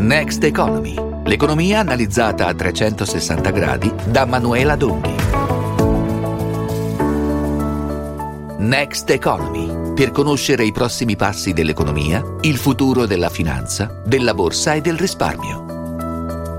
Next Economy, l'economia analizzata a 360 gradi da Manuela Donghi. Next Economy, per conoscere i prossimi passi dell'economia, il futuro della finanza, della borsa e del risparmio.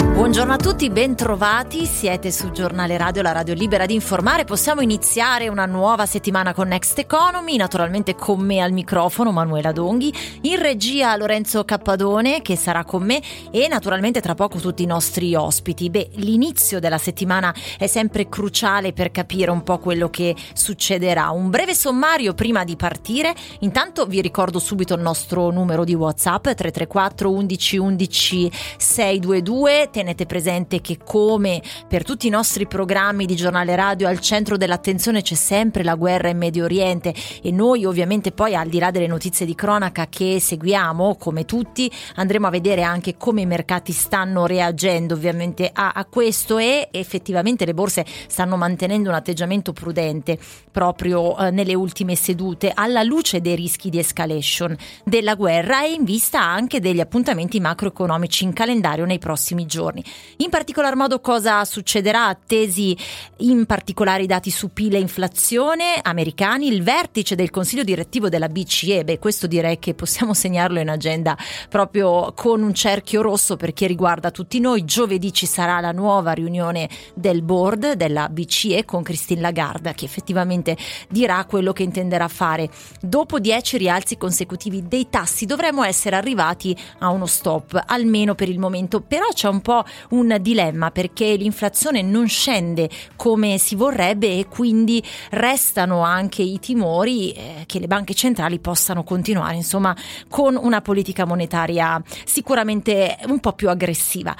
Buongiorno a tutti, bentrovati, siete su Giornale Radio, la radio libera di informare. Possiamo iniziare una nuova settimana con Next Economy, naturalmente con me al microfono Manuela Donghi, in regia Lorenzo Cappadone che sarà con me e naturalmente tra poco tutti i nostri ospiti. Beh, l'inizio della settimana è sempre cruciale per capire un po' quello che succederà. Un breve sommario prima di partire. Intanto vi ricordo subito il nostro numero di WhatsApp 334 11 11 622. Tenete presente che come per tutti i nostri programmi di giornale radio al centro dell'attenzione c'è sempre la guerra in Medio Oriente e noi ovviamente poi al di là delle notizie di cronaca che seguiamo come tutti andremo a vedere anche come i mercati stanno reagendo ovviamente a, a questo e effettivamente le borse stanno mantenendo un atteggiamento prudente proprio eh, nelle ultime sedute alla luce dei rischi di escalation della guerra e in vista anche degli appuntamenti macroeconomici in calendario nei prossimi giorni giorni. In particolar modo cosa succederà? Attesi in particolare i dati su PIL e inflazione americani, il vertice del consiglio direttivo della BCE, beh questo direi che possiamo segnarlo in agenda proprio con un cerchio rosso perché riguarda tutti noi. Giovedì ci sarà la nuova riunione del board della BCE con Christine Lagarde che effettivamente dirà quello che intenderà fare. Dopo dieci rialzi consecutivi dei tassi dovremmo essere arrivati a uno stop, almeno per il momento, però c'è un po' un dilemma perché l'inflazione non scende come si vorrebbe e quindi restano anche i timori eh, che le banche centrali possano continuare insomma con una politica monetaria sicuramente un po' più aggressiva.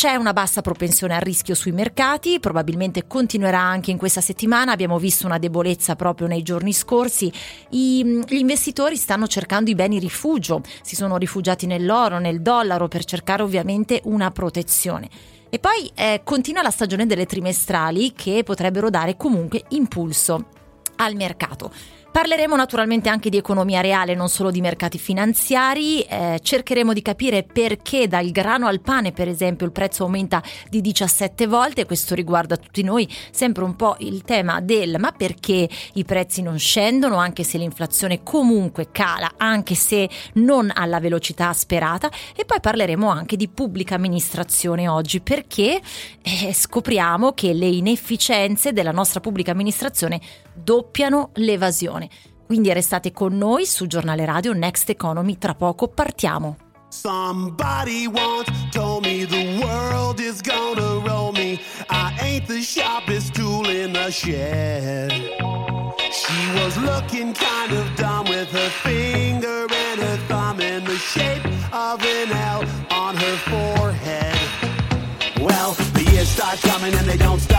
C'è una bassa propensione al rischio sui mercati, probabilmente continuerà anche in questa settimana, abbiamo visto una debolezza proprio nei giorni scorsi, I, gli investitori stanno cercando i beni rifugio, si sono rifugiati nell'oro, nel dollaro per cercare ovviamente una protezione. E poi eh, continua la stagione delle trimestrali che potrebbero dare comunque impulso al mercato. Parleremo naturalmente anche di economia reale, non solo di mercati finanziari, eh, cercheremo di capire perché dal grano al pane, per esempio, il prezzo aumenta di 17 volte, questo riguarda tutti noi, sempre un po' il tema del ma perché i prezzi non scendono, anche se l'inflazione comunque cala, anche se non alla velocità sperata, e poi parleremo anche di pubblica amministrazione oggi, perché eh, scopriamo che le inefficienze della nostra pubblica amministrazione doppiano l'evasione. Quindi restate con noi su Giornale Radio Next Economy, tra poco partiamo. Somebody once told me the world is gonna roll me. I ain't the sharpest tool in the shed. She was looking kind of dumb with her finger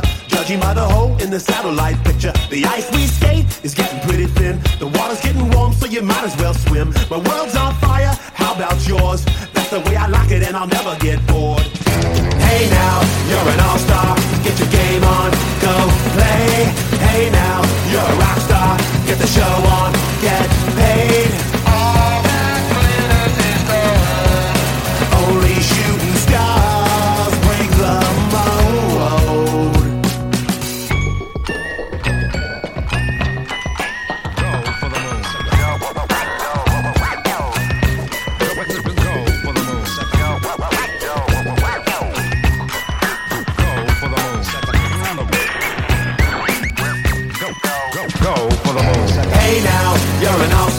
to judging by the hole in the satellite picture. The ice we skate is getting pretty thin. The water's getting warm, so you might as well swim. My world's on fire, how about yours? That's the way I like it, and I'll never get bored. Hey now, you're an all-star. Get your game on, go play. Hey now, you're a rock star. Get the show on, And I'll.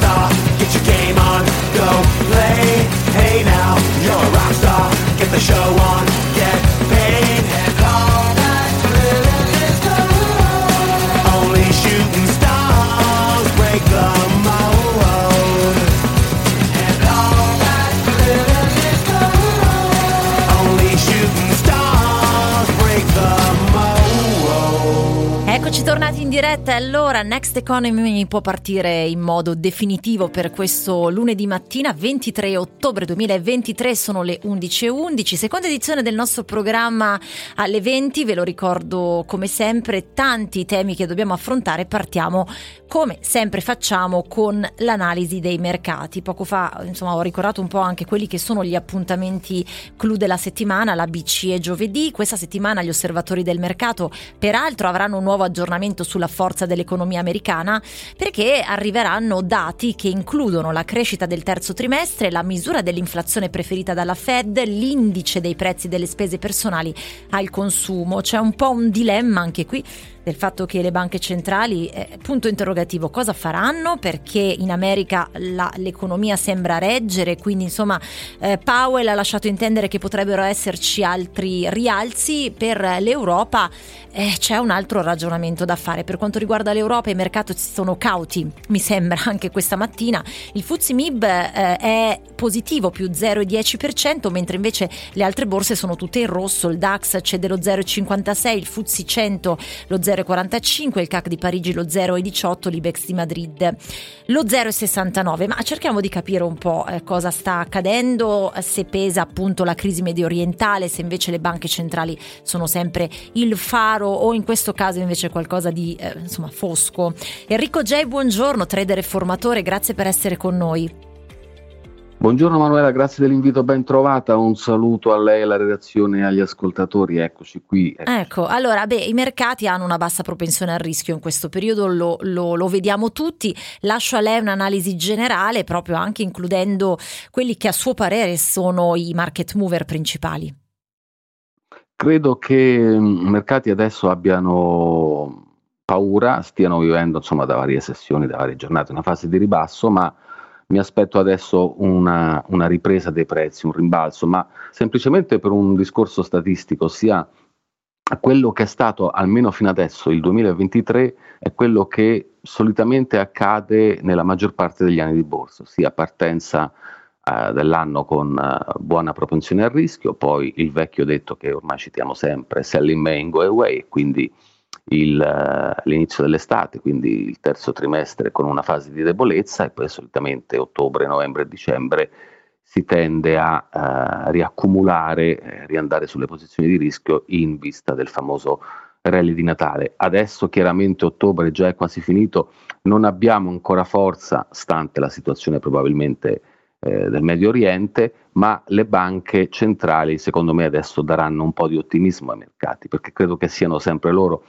Diretta. Allora, Next Economy può partire in modo definitivo per questo lunedì mattina, 23 ottobre 2023, sono le 11.11. Seconda edizione del nostro programma alle 20. Ve lo ricordo come sempre, tanti temi che dobbiamo affrontare. Partiamo come sempre facciamo con l'analisi dei mercati. Poco fa, insomma, ho ricordato un po' anche quelli che sono gli appuntamenti clou della settimana, la BCE giovedì. Questa settimana gli osservatori del mercato, peraltro, avranno un nuovo aggiornamento sulla forza dell'economia americana perché arriveranno dati che includono la crescita del terzo trimestre, la misura dell'inflazione preferita dalla Fed, l'indice dei prezzi delle spese personali al consumo. C'è un po' un dilemma anche qui del fatto che le banche centrali, eh, punto interrogativo, cosa faranno? Perché in America la, l'economia sembra reggere, quindi insomma eh, Powell ha lasciato intendere che potrebbero esserci altri rialzi per l'Europa, eh, c'è un altro ragionamento da fare. Per quanto riguarda l'Europa i mercati sono cauti, mi sembra anche questa mattina. Il Fuzzi Mib eh, è positivo più 0,10%, mentre invece le altre borse sono tutte in rosso, il DAX cede lo 0,56, il Fuzzi 100 lo 0,56. 0,45, il CAC di Parigi lo 0,18, l'Ibex di Madrid lo 0,69. Ma cerchiamo di capire un po' eh, cosa sta accadendo, se pesa appunto la crisi medio orientale, se invece le banche centrali sono sempre il faro o in questo caso invece qualcosa di eh, insomma fosco. Enrico J, buongiorno, trader e formatore, grazie per essere con noi. Buongiorno Manuela, grazie dell'invito, ben trovata. Un saluto a lei, alla redazione e agli ascoltatori. Eccoci qui. Eccoci. Ecco, allora, beh, i mercati hanno una bassa propensione al rischio in questo periodo, lo, lo, lo, vediamo tutti. Lascio a lei un'analisi generale, proprio anche includendo quelli che a suo parere sono i market mover principali. Credo che i mercati adesso abbiano paura, stiano vivendo insomma da varie sessioni, da varie giornate, una fase di ribasso, ma mi aspetto adesso una, una, ripresa dei prezzi, un rimbalzo, ma semplicemente per un discorso statistico, ossia quello che è stato almeno fino adesso il 2023 è quello che solitamente accade nella maggior parte degli anni di borsa, ossia partenza eh, dell'anno con eh, buona propensione al rischio, poi il vecchio detto che ormai citiamo sempre, sell in May, go away, quindi l'inizio dell'estate, quindi il terzo trimestre con una fase di debolezza e poi solitamente ottobre, novembre e dicembre si tende a uh, riaccumulare, eh, riandare sulle posizioni di rischio in vista del famoso rally di Natale. Adesso chiaramente ottobre già è quasi finito, non abbiamo ancora forza, stante la situazione probabilmente eh, del Medio Oriente, ma le banche centrali secondo me adesso daranno un po' di ottimismo ai mercati, perché credo che siano sempre loro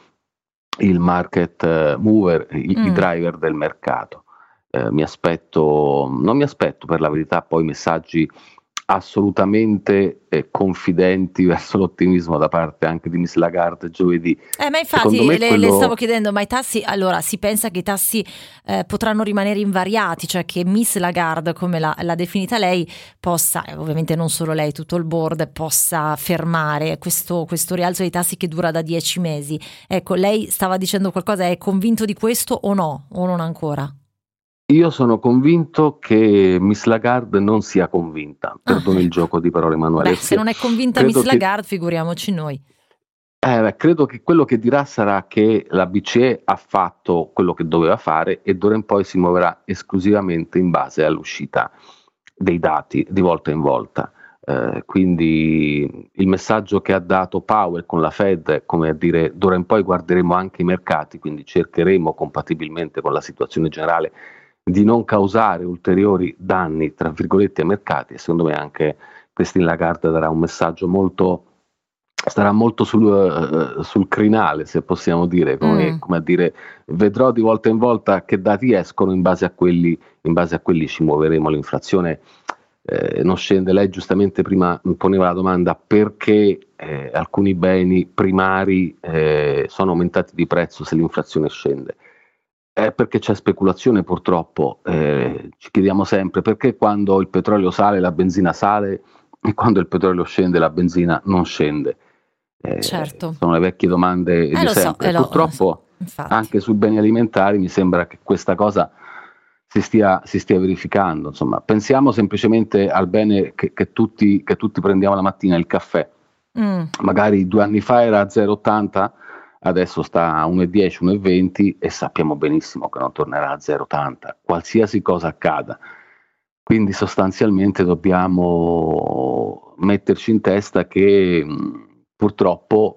il market eh, mover, i, mm. i driver del mercato. Eh, mi aspetto, non mi aspetto per la verità poi messaggi assolutamente eh, confidenti verso l'ottimismo da parte anche di Miss Lagarde giovedì. Eh, ma infatti le, quello... le, stavo chiedendo, ma i tassi, allora si pensa che i tassi eh, potranno rimanere invariati, cioè che Miss Lagarde, come l'ha, l'ha definita lei, possa, ovviamente non solo lei, tutto il board, possa fermare questo, questo rialzo dei tassi che dura da dieci mesi. Ecco, lei stava dicendo qualcosa, è convinto di questo o no, o non ancora? Io sono convinto che Miss Lagarde non sia convinta, perdono ah, il gioco di parole Emanuele. Beh, se non è convinta Miss Lagarde, figuriamoci noi. Eh, credo che quello che dirà sarà che la BCE ha fatto quello che doveva fare e d'ora in poi si muoverà esclusivamente in base all'uscita dei dati di volta in volta. Eh, quindi il messaggio che ha dato Powell con la Fed è come a dire d'ora in poi guarderemo anche i mercati, quindi cercheremo compatibilmente con la situazione generale di non causare ulteriori danni, tra virgolette, ai mercati e secondo me anche Christine Lagarde darà un messaggio molto, starà molto sul, uh, sul crinale, se possiamo dire, come, mm. come, a dire vedrò di volta in volta che dati escono, in base a quelli, in base a quelli ci muoveremo, l'inflazione eh, non scende. Lei giustamente prima poneva la domanda perché eh, alcuni beni primari eh, sono aumentati di prezzo se l'inflazione scende. È perché c'è speculazione purtroppo, eh, ci chiediamo sempre perché quando il petrolio sale la benzina sale e quando il petrolio scende la benzina non scende. Eh, certo. Sono le vecchie domande eh, di sempre. So, purtroppo so, anche sui beni alimentari mi sembra che questa cosa si stia, si stia verificando. Insomma, pensiamo semplicemente al bene che, che, tutti, che tutti prendiamo la mattina, il caffè. Mm. Magari due anni fa era 0,80 adesso sta a 1,10, 1,20 e sappiamo benissimo che non tornerà a 0,80, qualsiasi cosa accada. Quindi sostanzialmente dobbiamo metterci in testa che purtroppo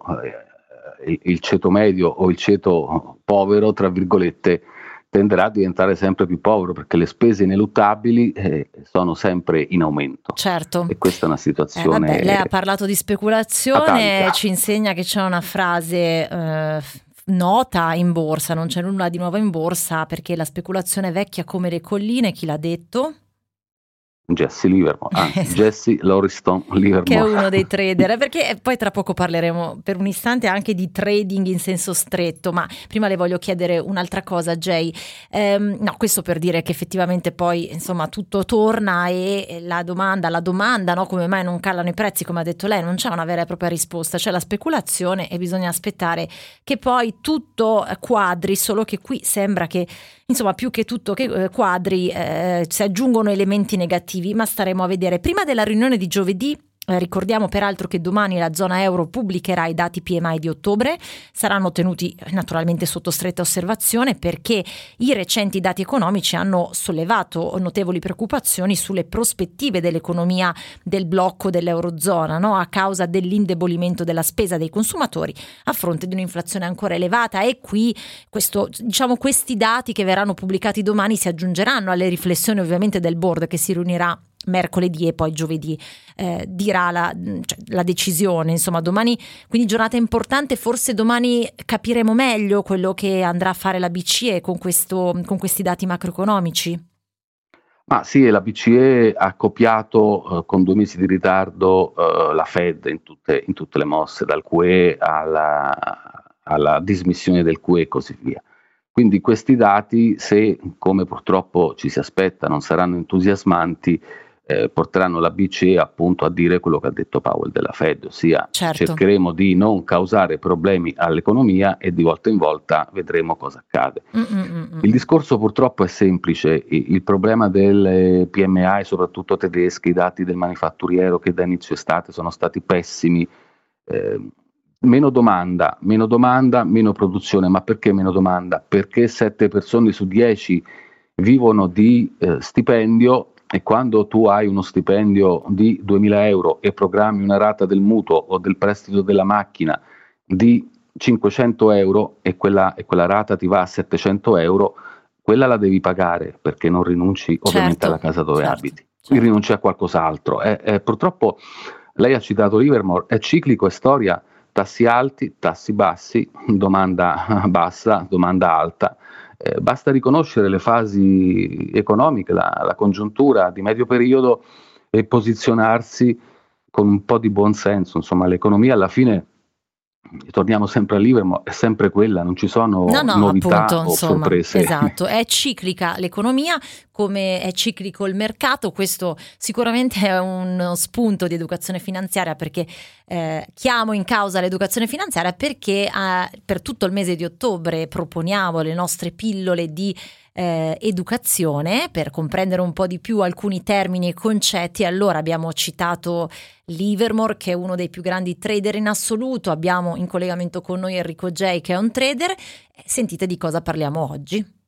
eh, il ceto medio o il ceto povero, tra virgolette, tenderà a diventare sempre più povero perché le spese ineluttabili eh, sono sempre in aumento. Certo. E questa è una situazione. Eh, vabbè, lei ha parlato di speculazione, ci insegna che c'è una frase. Eh, nota in borsa, non c'è nulla di nuovo in borsa perché la speculazione è vecchia come le colline, chi l'ha detto? Jesse Livermore, ah, Jesse Lauriston Livermore. Che è uno dei trader, perché poi tra poco parleremo per un istante anche di trading in senso stretto, ma prima le voglio chiedere un'altra cosa Jay, ehm, no questo per dire che effettivamente poi insomma tutto torna e la domanda, la domanda no, come mai non calano i prezzi come ha detto lei, non c'è una vera e propria risposta, c'è la speculazione e bisogna aspettare che poi tutto quadri, solo che qui sembra che insomma più che tutto che eh, quadri eh, si aggiungono elementi negativi, ma staremo a vedere. Prima della riunione di giovedì ricordiamo peraltro che domani la zona euro pubblicherà i dati PMI di ottobre, saranno tenuti eh, naturalmente sotto stretta osservazione perché i recenti dati economici hanno sollevato notevoli preoccupazioni sulle prospettive dell'economia del blocco dell'eurozona no? a causa dell'indebolimento della spesa dei consumatori a fronte di un'inflazione ancora elevata e qui questo, diciamo, questi dati che verranno pubblicati domani si aggiungeranno alle riflessioni ovviamente del board che si riunirà mercoledì e poi giovedì eh, dirà la, cioè, la, decisione. Insomma, domani, quindi giornata importante, forse domani capiremo meglio quello che andrà a fare la BCE con, questo, con questi dati macroeconomici. Ma sì, la BCE ha copiato eh, con due mesi di ritardo eh, la Fed in tutte, in tutte, le mosse, dal QE alla, alla dismissione del QE e così via. Quindi questi dati, se come purtroppo ci si aspetta non saranno entusiasmanti, eh, porteranno la BCE appunto a dire quello che ha detto Powell della Fed, ossia certo. cercheremo di non causare problemi all'economia e di volta in volta vedremo cosa accade. Mm-mm-mm. Il discorso purtroppo è semplice, il problema delle PMI, soprattutto tedesche, i dati del manifatturiero che da inizio estate sono stati pessimi, eh, meno domanda, meno domanda, meno produzione, ma perché meno domanda? Perché 7 persone su 10 vivono di eh, stipendio e quando tu hai uno stipendio di 2.000 euro e programmi una rata del mutuo o del prestito della macchina di 500 euro e quella, e quella rata ti va a 700 euro, quella la devi pagare perché non rinunci ovviamente certo, alla casa dove certo, abiti, certo. rinunci a qualcos'altro. Eh, eh, purtroppo lei ha citato Livermore, è ciclico, è storia, tassi alti, tassi bassi, domanda bassa, domanda alta eh, basta riconoscere le fasi economiche, la, la, congiuntura di medio periodo e posizionarsi con un po' di buon senso. Insomma, l'economia alla fine torniamo sempre a Livermore, è sempre quella, non ci sono no, no, novità appunto, o insomma, sorprese. Esatto, è ciclica l'economia come è ciclico il mercato, questo sicuramente è uno spunto di educazione finanziaria perché eh, chiamo in causa l'educazione finanziaria perché eh, per tutto il mese di ottobre proponiamo le nostre pillole di eh, educazione per comprendere un po' di più alcuni termini e concetti. Allora abbiamo citato Livermore che è uno dei più grandi trader in assoluto, abbiamo in collegamento con noi Enrico J che è un trader. Sentite di cosa parliamo oggi.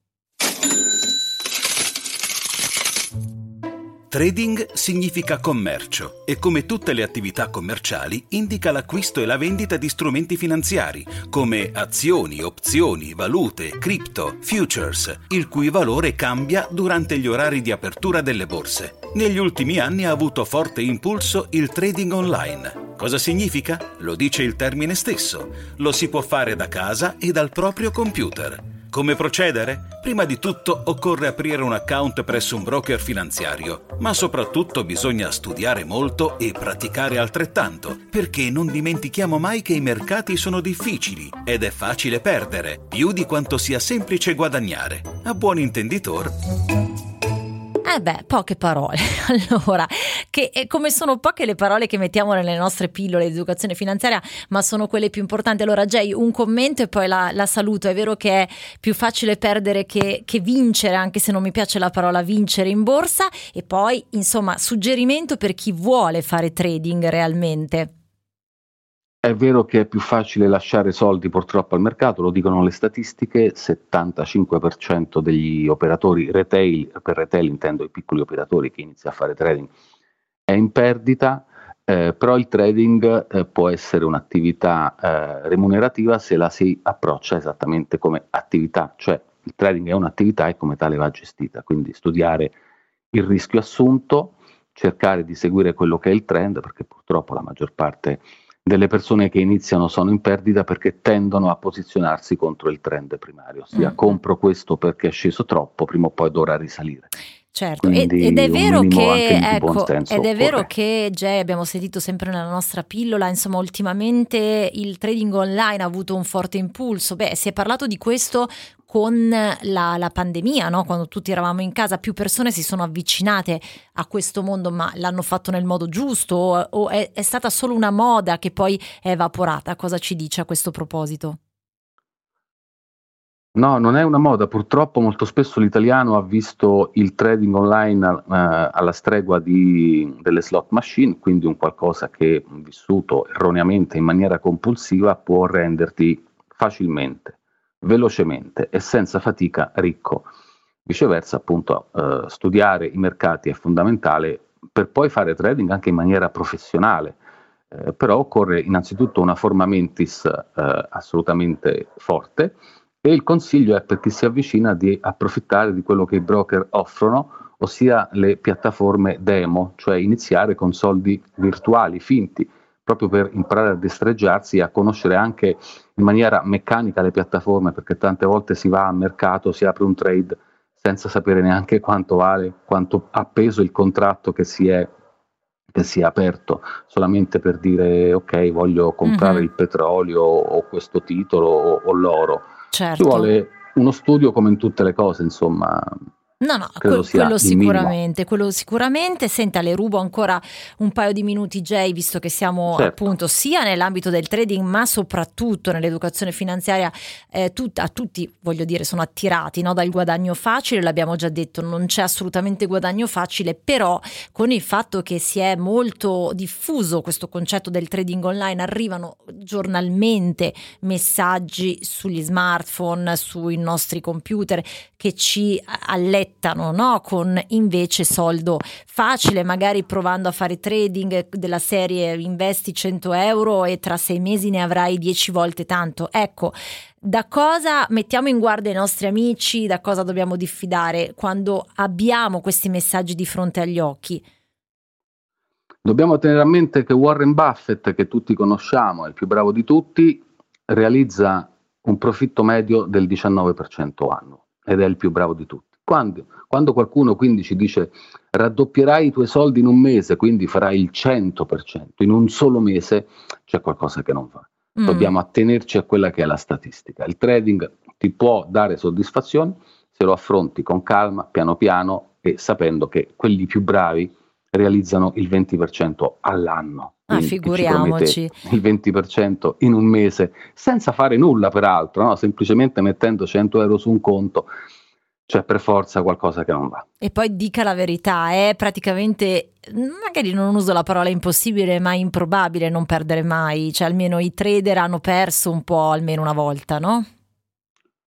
Trading significa commercio e come tutte le attività commerciali indica l'acquisto e la vendita di strumenti finanziari come azioni, opzioni, valute, cripto, futures, il cui valore cambia durante gli orari di apertura delle borse. Negli ultimi anni ha avuto forte impulso il trading online. Cosa significa? Lo dice il termine stesso. Lo si può fare da casa e dal proprio computer. Come procedere? Prima di tutto occorre aprire un account presso un broker finanziario, ma soprattutto bisogna studiare molto e praticare altrettanto, perché non dimentichiamo mai che i mercati sono difficili ed è facile perdere, più di quanto sia semplice guadagnare. A buon intenditor. Eh beh, poche parole. Allora, che come sono poche le parole che mettiamo nelle nostre pillole di educazione finanziaria, ma sono quelle più importanti. Allora, Jay, un commento e poi la, la saluto. È vero che è più facile perdere che, che, vincere, anche se non mi piace la parola vincere in borsa. E poi, insomma, suggerimento per chi vuole fare trading realmente. È vero che è più facile lasciare soldi purtroppo al mercato, lo dicono le statistiche, 75% degli operatori retail, per retail intendo i piccoli operatori che iniziano a fare trading, è in perdita, eh, però il trading eh, può essere un'attività eh, remunerativa se la si approccia esattamente come attività, cioè il trading è un'attività e come tale va gestita, quindi studiare il rischio assunto, cercare di seguire quello che è il trend, perché purtroppo la maggior parte delle persone che iniziano sono in perdita perché tendono a posizionarsi contro il trend primario, ossia mm. compro questo perché è sceso troppo, prima o poi dovrà risalire. Certo, ed, ed, è vero che, ecco, ed è vero che Jay, abbiamo sentito sempre nella nostra pillola, insomma, ultimamente il trading online ha avuto un forte impulso. Beh, si è parlato di questo con la, la pandemia, no? quando tutti eravamo in casa, più persone si sono avvicinate a questo mondo, ma l'hanno fatto nel modo giusto o, o è, è stata solo una moda che poi è evaporata? Cosa ci dice a questo proposito? No, non è una moda, purtroppo molto spesso l'italiano ha visto il trading online eh, alla stregua di, delle slot machine, quindi un qualcosa che vissuto erroneamente in maniera compulsiva può renderti facilmente, velocemente e senza fatica ricco. Viceversa, appunto, eh, studiare i mercati è fondamentale per poi fare trading anche in maniera professionale. Eh, però occorre innanzitutto una forma mentis eh, assolutamente forte e il consiglio è per chi si avvicina di approfittare di quello che i broker offrono, ossia le piattaforme demo, cioè iniziare con soldi virtuali, finti, proprio per imparare a destreggiarsi e a conoscere anche in maniera meccanica le piattaforme, perché tante volte si va al mercato, si apre un trade senza sapere neanche quanto vale, quanto ha peso il contratto che si è, che si è aperto, solamente per dire ok, voglio comprare mm-hmm. il petrolio o questo titolo o, o l'oro Certo. Ci vuole uno studio come in tutte le cose, insomma, No, no, que- quello sicuramente, quello sicuramente. Senta, le rubo ancora un paio di minuti, Jay, visto che siamo certo. appunto sia nell'ambito del trading, ma soprattutto nell'educazione finanziaria. Eh, tut- a tutti, voglio dire, sono attirati no, dal guadagno facile. L'abbiamo già detto, non c'è assolutamente guadagno facile, però con il fatto che si è molto diffuso questo concetto del trading online, arrivano giornalmente messaggi sugli smartphone, sui nostri computer che ci allegano aspettano, no? con invece soldo facile, magari provando a fare trading della serie investi 100 euro e tra sei mesi ne avrai 10 volte tanto. Ecco, da cosa mettiamo in guardia i nostri amici, da cosa dobbiamo diffidare quando abbiamo questi messaggi di fronte agli occhi? Dobbiamo tenere a mente che Warren Buffett, che tutti conosciamo, è il più bravo di tutti, realizza un profitto medio del 19% anno ed è il più bravo di tutti. Quando, quando, qualcuno quindi ci dice raddoppierai i tuoi soldi in un mese, quindi farai il 100% in un solo mese, c'è qualcosa che non va. Mm. Dobbiamo attenerci a quella che è la statistica. Il trading ti può dare soddisfazione se lo affronti con calma, piano piano e sapendo che quelli più bravi realizzano il 20% all'anno. Ah, figuriamoci. Il 20% in un mese, senza fare nulla peraltro, no? semplicemente mettendo 100 euro su un conto c'è per forza qualcosa che non va. E poi dica la verità, è praticamente, magari non uso la parola impossibile, ma improbabile non perdere mai, cioè almeno i trader hanno perso un po' almeno una volta, no?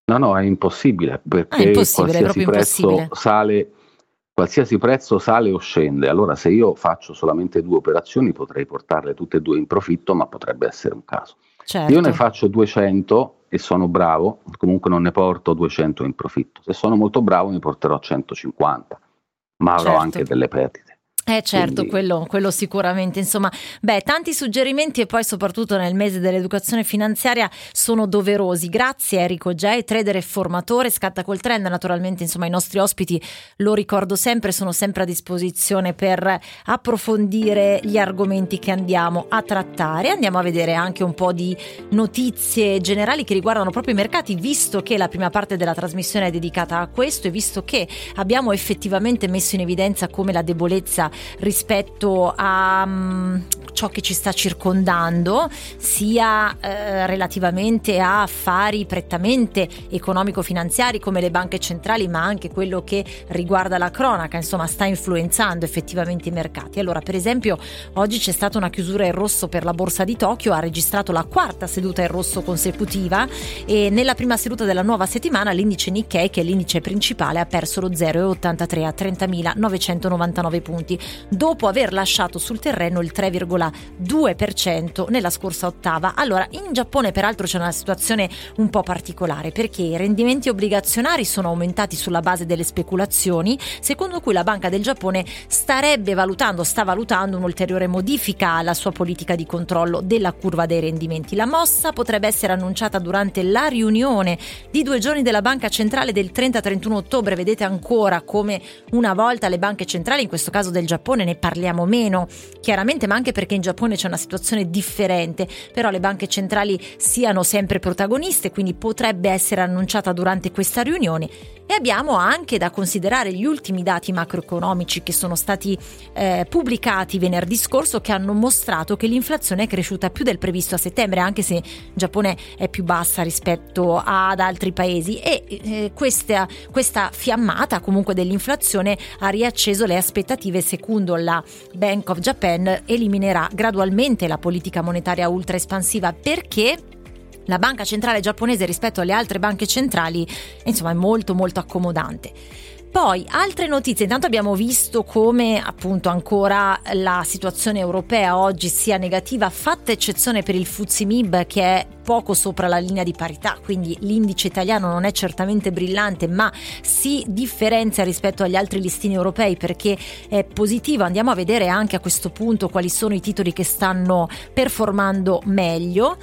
No, no, è impossibile perché ah, è impossibile, qualsiasi prezzo impossibile. sale qualsiasi prezzo sale o scende. Allora, se io faccio solamente due operazioni, potrei portarle tutte e due in profitto, ma potrebbe essere un caso. Certo. Io ne faccio 200 e sono bravo, comunque non ne porto 200 in profitto. Se sono molto bravo ne porterò 150, ma avrò certo. anche delle perdite. Eh certo, Quindi... quello, quello, sicuramente. Insomma, beh, tanti suggerimenti e poi soprattutto nel mese dell'educazione finanziaria sono doverosi. Grazie Enrico J, trader e formatore, scatta col trend. Naturalmente, insomma, i nostri ospiti, lo ricordo sempre, sono sempre a disposizione per approfondire gli argomenti che andiamo a trattare. Andiamo a vedere anche un po' di notizie generali che riguardano proprio i mercati, visto che la prima parte della trasmissione è dedicata a questo e visto che abbiamo effettivamente messo in evidenza come la debolezza rispetto a um, ciò che ci sta circondando, sia eh, relativamente a affari prettamente economico-finanziari come le banche centrali, ma anche quello che riguarda la cronaca, insomma sta influenzando effettivamente i mercati. Allora, per esempio, oggi c'è stata una chiusura in rosso per la borsa di Tokyo, ha registrato la quarta seduta in rosso consecutiva e nella prima seduta della nuova settimana l'indice Nikkei, che è l'indice principale, ha perso lo 0,83 a 30.999 punti, dopo aver lasciato sul terreno il 3,2% nella scorsa ottava. Allora, in Giappone peraltro c'è una situazione un po' particolare perché i rendimenti obbligazionari sono aumentati sulla base delle speculazioni, secondo cui la Banca del Giappone starebbe valutando, sta valutando un'ulteriore modifica alla sua politica di controllo della curva dei rendimenti. La mossa potrebbe essere annunciata durante la riunione di due giorni della Banca Centrale del 30-31 ottobre. Vedete ancora come una volta le banche centrali, in questo caso del Giappone, ne parliamo meno, chiaramente, ma anche perché in Giappone c'è una situazione differente, però le banche centrali siano sempre protagoniste, quindi potrebbe essere annunciata durante questa riunione. E abbiamo anche da considerare gli ultimi dati macroeconomici che sono stati eh, pubblicati venerdì scorso che hanno mostrato che l'inflazione è cresciuta più del previsto a settembre, anche se in Giappone è più bassa rispetto ad altri paesi. E eh, questa, questa fiammata comunque dell'inflazione ha riacceso le aspettative secondo la Bank of Japan eliminerà gradualmente la politica monetaria ultra espansiva perché la banca centrale giapponese rispetto alle altre banche centrali insomma è molto molto accomodante. Poi altre notizie, intanto abbiamo visto come appunto ancora la situazione europea oggi sia negativa, fatta eccezione per il Fuzimib che è poco sopra la linea di parità, quindi l'indice italiano non è certamente brillante, ma si differenzia rispetto agli altri listini europei perché è positivo. Andiamo a vedere anche a questo punto quali sono i titoli che stanno performando meglio.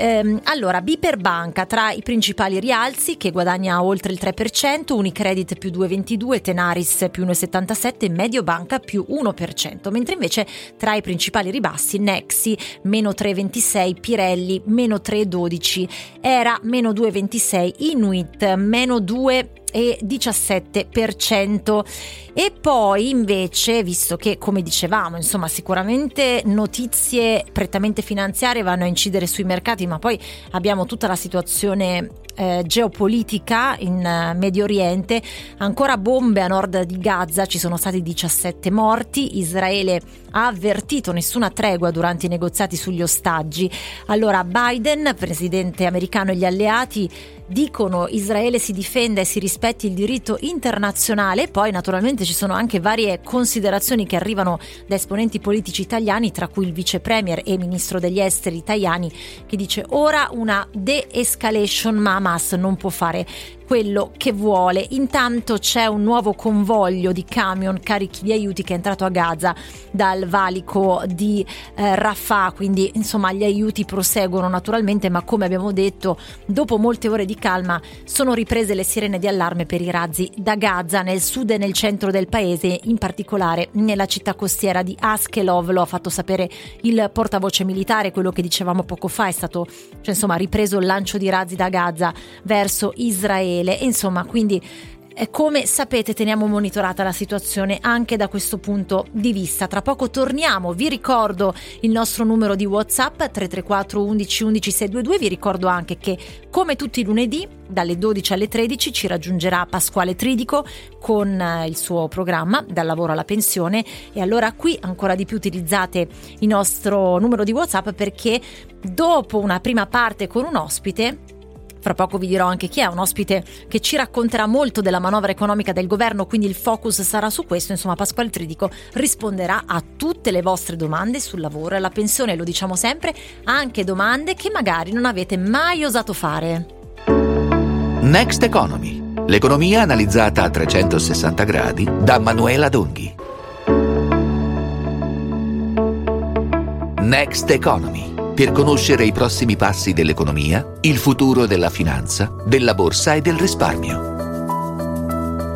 Ehm, allora, Biper Banca tra i principali rialzi che guadagna oltre il 3%, Unicredit più 2,22, Tenaris più 1,77, Mediobanca più 1%, mentre invece tra i principali ribassi Nexi meno 3,26, Pirelli meno 3,12, Era meno 2,26, Inuit meno 2,26. 17,17%. E poi invece, visto che come dicevamo, insomma, sicuramente notizie prettamente finanziarie vanno a incidere sui mercati, ma poi abbiamo tutta la situazione eh, geopolitica in uh, Medio Oriente, ancora bombe a nord di Gaza, ci sono stati 17 morti, Israele ha avvertito nessuna tregua durante i negoziati sugli ostaggi. Allora Biden, presidente americano e gli alleati dicono Israele si difenda e si rispetti il diritto internazionale, poi naturalmente ci sono anche varie considerazioni che arrivano da esponenti politici italiani, tra cui il vice premier e ministro degli esteri italiani, che dice ora una de-escalation ma Hamas non può fare quello che vuole. Intanto c'è un nuovo convoglio di camion carichi di aiuti che è entrato a Gaza dal valico di eh, Rafah, quindi insomma gli aiuti proseguono naturalmente, ma come abbiamo detto, dopo molte ore di calma sono riprese le sirene di allarme per i razzi da Gaza nel sud e nel centro del paese, in particolare nella città costiera di Askelov, lo ha fatto sapere il portavoce militare, quello che dicevamo poco fa, è stato cioè, insomma ripreso il lancio di razzi da Gaza verso Israele Israele. Insomma, quindi come sapete teniamo monitorata la situazione anche da questo punto di vista. Tra poco torniamo, vi ricordo il nostro numero di WhatsApp 334 11 11 622, vi ricordo anche che come tutti i lunedì dalle 12 alle 13 ci raggiungerà Pasquale Tridico con eh, il suo programma Dal lavoro alla pensione e allora qui ancora di più utilizzate il nostro numero di WhatsApp perché dopo una prima parte con un ospite fra poco vi dirò anche chi è, un ospite che ci racconterà molto della manovra economica del governo, quindi il focus sarà su questo. Insomma, Pasquale Tridico risponderà a tutte le vostre domande sul lavoro e la pensione, lo diciamo sempre, anche domande che magari non avete mai osato fare. Next Economy, l'economia analizzata a 360 gradi da Manuela Donghi. Next Economy per conoscere i prossimi passi dell'economia, il futuro della finanza, della borsa e del risparmio.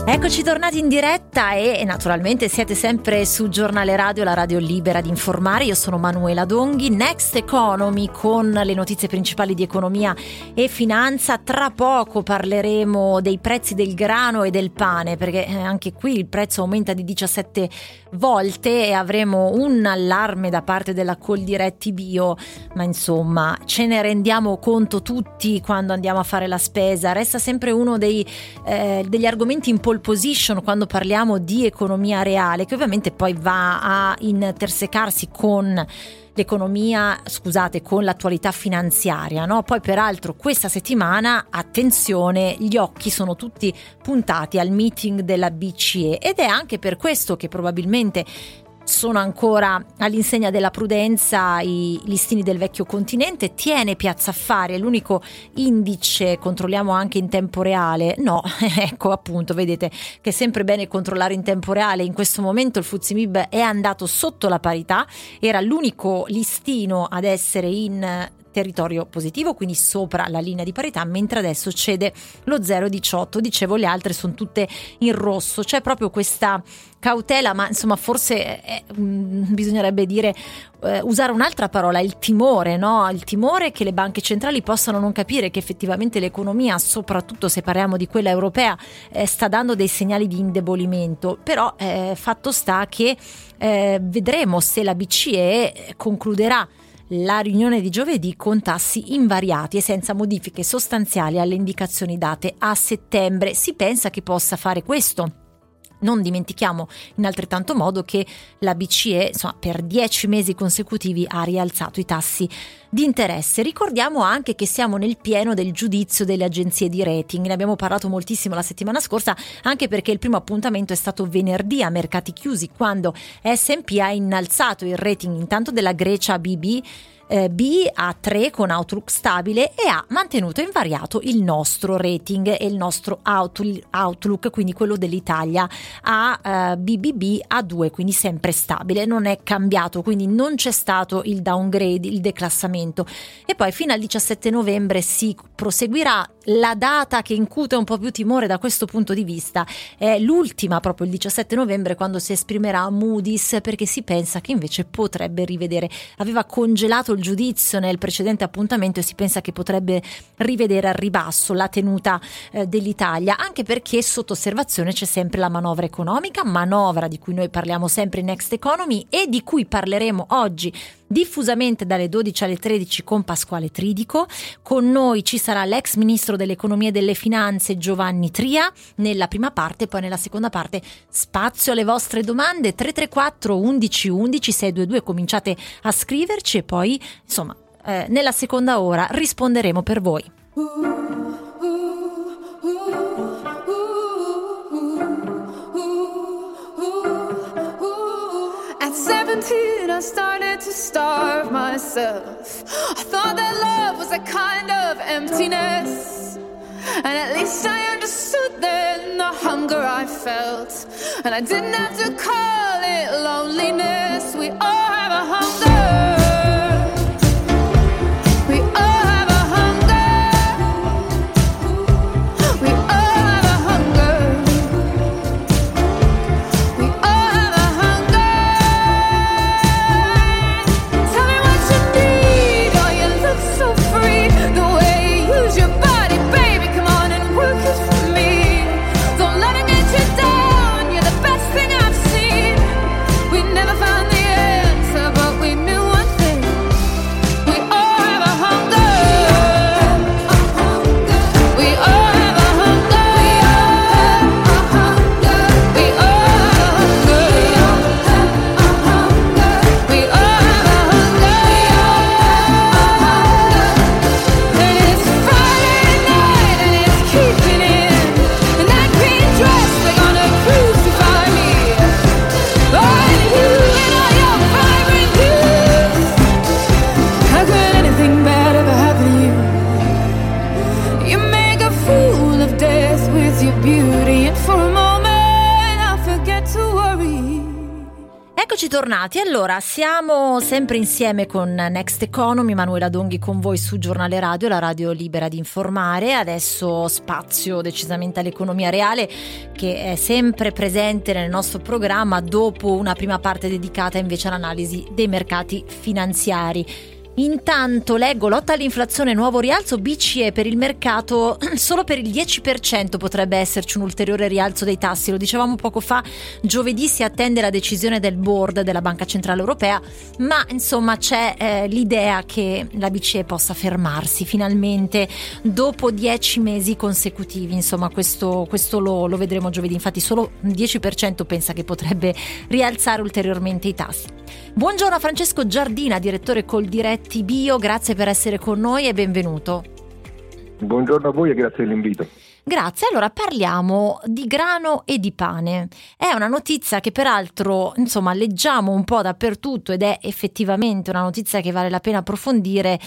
Eccoci tornati in diretta e naturalmente siete sempre su Giornale Radio, la radio libera di informare. Io sono Manuela Donghi, Next Economy con le notizie principali di economia e finanza. Tra poco parleremo dei prezzi del grano e del pane perché eh, anche qui il prezzo aumenta di 17 volte e avremo un allarme da parte della Coldiretti Bio, ma insomma ce ne rendiamo conto tutti quando andiamo a fare la spesa. Resta sempre uno dei, eh, degli argomenti importanti pole position quando parliamo di economia reale, che ovviamente poi va a intersecarsi con l'economia, scusate, con l'attualità finanziaria, no? Poi peraltro questa settimana, attenzione, gli occhi sono tutti puntati al meeting della BCE ed è anche per questo che probabilmente sono ancora all'insegna della prudenza i listini del vecchio continente, tiene Piazza Affari, è l'unico indice, controlliamo anche in tempo reale, no, ecco appunto, vedete che è sempre bene controllare in tempo reale, in questo momento il Fuzimib è andato sotto la parità, era l'unico listino ad essere in territorio positivo, quindi sopra la linea di parità, mentre adesso cede lo 0,18. Dicevo, le altre sono tutte in rosso. C'è proprio questa cautela, ma insomma, forse eh, mm, bisognerebbe dire eh, usare un'altra parola, il timore, no? Il timore che le banche centrali possano non capire che effettivamente l'economia, soprattutto se parliamo di quella europea, eh, sta dando dei segnali di indebolimento. Però eh, fatto sta che eh, vedremo se la BCE concluderà la riunione di giovedì con tassi invariati e senza modifiche sostanziali alle indicazioni date a settembre. Si pensa che possa fare questo. Non dimentichiamo in altrettanto modo che la BCE insomma, per dieci mesi consecutivi ha rialzato i tassi di interesse. Ricordiamo anche che siamo nel pieno del giudizio delle agenzie di rating, ne abbiamo parlato moltissimo la settimana scorsa, anche perché il primo appuntamento è stato venerdì a mercati chiusi, quando SP ha innalzato il rating intanto della Grecia BB eh, B a 3 con Outlook stabile e ha mantenuto invariato il nostro rating e il nostro Outlook, quindi quello dell'Italia, a eh, BBB a 2, quindi sempre stabile, non è cambiato, quindi non c'è stato il downgrade, il declassamento. E poi fino al 17 novembre si proseguirà la data che incute un po' più timore da questo punto di vista. È l'ultima, proprio il 17 novembre, quando si esprimerà Moody's, perché si pensa che invece potrebbe rivedere, aveva congelato il giudizio nel precedente appuntamento e si pensa che potrebbe rivedere al ribasso la tenuta eh, dell'Italia, anche perché sotto osservazione c'è sempre la manovra economica, manovra di cui noi parliamo sempre in Next Economy e di cui parleremo oggi diffusamente dalle 12 alle 13 con Pasquale Tridico. Con noi ci sarà l'ex ministro dell'economia e delle finanze Giovanni Tria nella prima parte, poi nella seconda parte spazio alle vostre domande 334 11 11 622 cominciate a scriverci e poi insomma eh, nella seconda ora risponderemo per voi. At 17 I starve myself. I thought that love was a kind of emptiness. And at least I understood then the hunger I felt. And I didn't have to call it loneliness. We all have a hunger. Eccoci tornati. Allora, siamo sempre insieme con Next Economy, Manuela Donghi con voi su Giornale Radio, la radio libera di informare. Adesso spazio decisamente all'economia reale che è sempre presente nel nostro programma dopo una prima parte dedicata invece all'analisi dei mercati finanziari. Intanto leggo lotta all'inflazione, nuovo rialzo BCE per il mercato, solo per il 10% potrebbe esserci un ulteriore rialzo dei tassi, lo dicevamo poco fa, giovedì si attende la decisione del board della Banca Centrale Europea, ma insomma c'è eh, l'idea che la BCE possa fermarsi finalmente dopo 10 mesi consecutivi, insomma questo, questo lo, lo vedremo giovedì, infatti solo il 10% pensa che potrebbe rialzare ulteriormente i tassi. Buongiorno a Francesco Giardina, direttore col diretto Progetti Bio, grazie per essere con noi e benvenuto. Buongiorno a voi e grazie dell'invito. Grazie, allora parliamo di grano e di pane. È una notizia che peraltro, insomma, leggiamo un po' dappertutto ed è effettivamente una notizia che vale la pena approfondire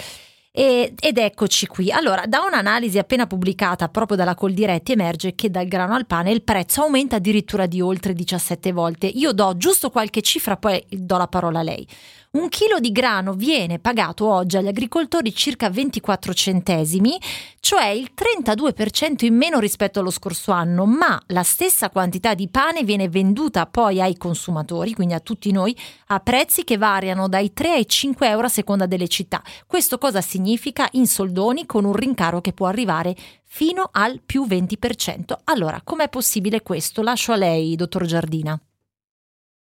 ed eccoci qui. Allora, da un'analisi appena pubblicata proprio dalla Coldiretti emerge che dal grano al pane il prezzo aumenta addirittura di oltre 17 volte. Io do giusto qualche cifra, poi do la parola a lei. Un chilo di grano viene pagato oggi agli agricoltori circa 24 centesimi, cioè il 32% in meno rispetto allo scorso anno, ma la stessa quantità di pane viene venduta poi ai consumatori, quindi a tutti noi, a prezzi che variano dai 3 ai 5 euro a seconda delle città. Questo cosa significa? In soldoni con un rincaro che può arrivare fino al più 20%. Allora, com'è possibile questo? Lascio a lei, dottor Giardina.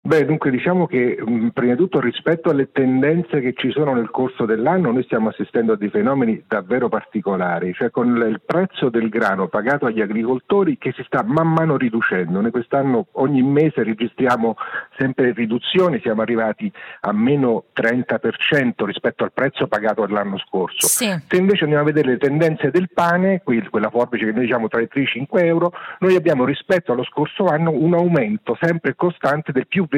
Beh, dunque diciamo che mh, prima di tutto rispetto alle tendenze che ci sono nel corso dell'anno noi stiamo assistendo a dei fenomeni davvero particolari, cioè con il prezzo del grano pagato agli agricoltori che si sta man mano riducendo. Noi quest'anno ogni mese registriamo sempre riduzioni, siamo arrivati a meno 30% rispetto al prezzo pagato l'anno scorso. Sì. Se invece andiamo a vedere le tendenze del pane, quella forbice che noi diciamo tra i 3 e i 5 euro, noi abbiamo rispetto allo scorso anno un aumento sempre costante del più 20%.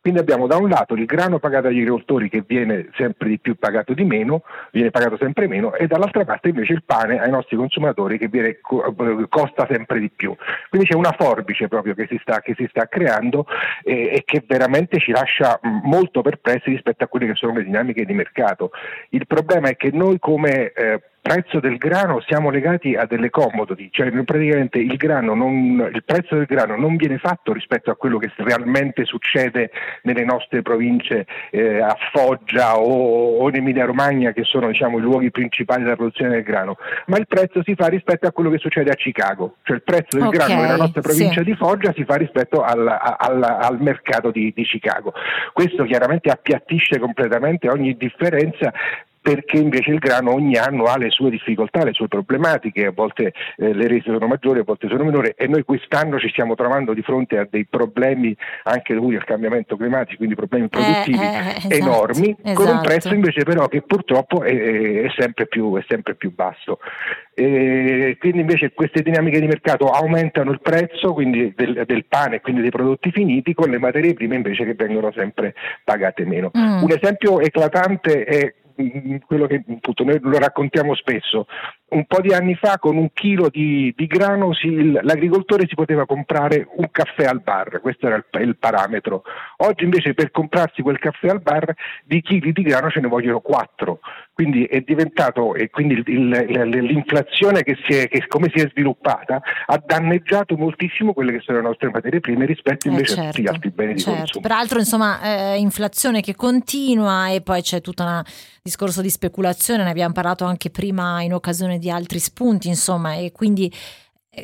Quindi abbiamo da un lato il grano pagato agli agricoltori che viene sempre di più pagato di meno, viene pagato sempre meno, e dall'altra parte invece il pane ai nostri consumatori che viene, costa sempre di più. Quindi c'è una forbice proprio che si sta, che si sta creando e, e, che veramente ci lascia molto perplessi rispetto a quelle che sono le dinamiche di mercato. Il problema è che noi come eh, prezzo del grano siamo legati a delle commodity, cioè praticamente il, non, il, prezzo del grano non viene fatto rispetto a quello che realmente succede nelle nostre province eh, a Foggia o, o in Emilia Romagna che sono diciamo, i luoghi principali della produzione del grano, ma il prezzo si fa rispetto a quello che succede a Chicago, cioè il prezzo del okay, grano nella nostra provincia sì. di Foggia si fa rispetto al, al, al mercato di, di Chicago. Questo chiaramente appiattisce completamente ogni differenza perché invece il grano ogni anno ha le sue difficoltà, le sue problematiche, a volte eh, le rese sono maggiori, a volte sono minori e noi quest'anno ci stiamo trovando di fronte a dei problemi anche dovuti al cambiamento climatico, quindi problemi eh, produttivi eh, eh, enormi, esatto. con un esatto. prezzo invece però che purtroppo è, è, sempre, più, è sempre, più, basso. E quindi invece queste dinamiche di mercato aumentano il prezzo del, del, pane e quindi dei prodotti finiti con le materie prime invece che vengono sempre pagate meno. Mm. Un esempio eclatante è quello che appunto, noi lo raccontiamo spesso, un po' di anni fa con un chilo di, di grano si, l'agricoltore si poteva comprare un caffè al bar, questo era il, il, parametro. Oggi invece per comprarsi quel caffè al bar di chili di grano ce ne vogliono quattro, quindi è diventato, e quindi il, l'inflazione che, si è, che come si è sviluppata ha danneggiato moltissimo quelle che sono le nostre materie prime rispetto eh, invece eh certo, a tutti gli altri beni certo. di consumo. Peraltro insomma eh, inflazione che continua e poi c'è tutto un discorso di speculazione, ne abbiamo parlato anche prima in occasione di altri spunti insomma e quindi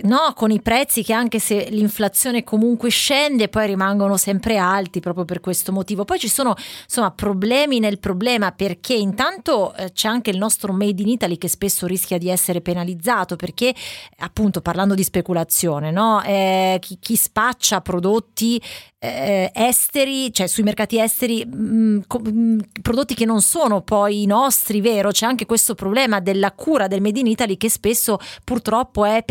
no, con i prezzi che anche se l'inflazione comunque scende, poi rimangono sempre alti proprio per questo motivo. Poi ci sono insomma problemi nel problema perché intanto eh, c'è anche il nostro Made in Italy che spesso rischia di essere penalizzato perché appunto parlando di speculazione, no? eh, chi, chi, spaccia prodotti eh, esteri, cioè sui mercati esteri, mh, mm, mh, mm, prodotti che non sono poi i nostri, vero? C'è anche questo problema della cura del Made in Italy che spesso purtroppo è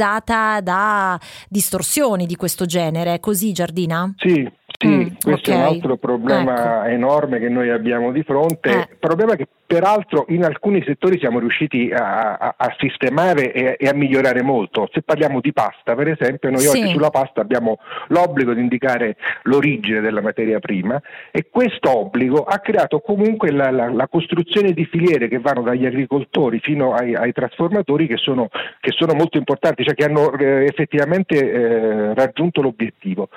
penalizzata da distorsioni di questo genere. È così, Giardina? Sì, Sì, mm, questo okay. è un altro problema ecco. enorme che noi abbiamo di fronte, eh. problema che peraltro in alcuni settori siamo riusciti a, a, a sistemare e, e, a migliorare molto. Se parliamo di pasta, per esempio, noi sì. oggi sulla pasta abbiamo l'obbligo di indicare l'origine della materia prima e questo obbligo ha creato comunque la, la, la costruzione di filiere che vanno dagli agricoltori fino ai, ai trasformatori che sono, che sono, molto importanti, cioè che hanno eh, effettivamente eh, raggiunto l'obiettivo.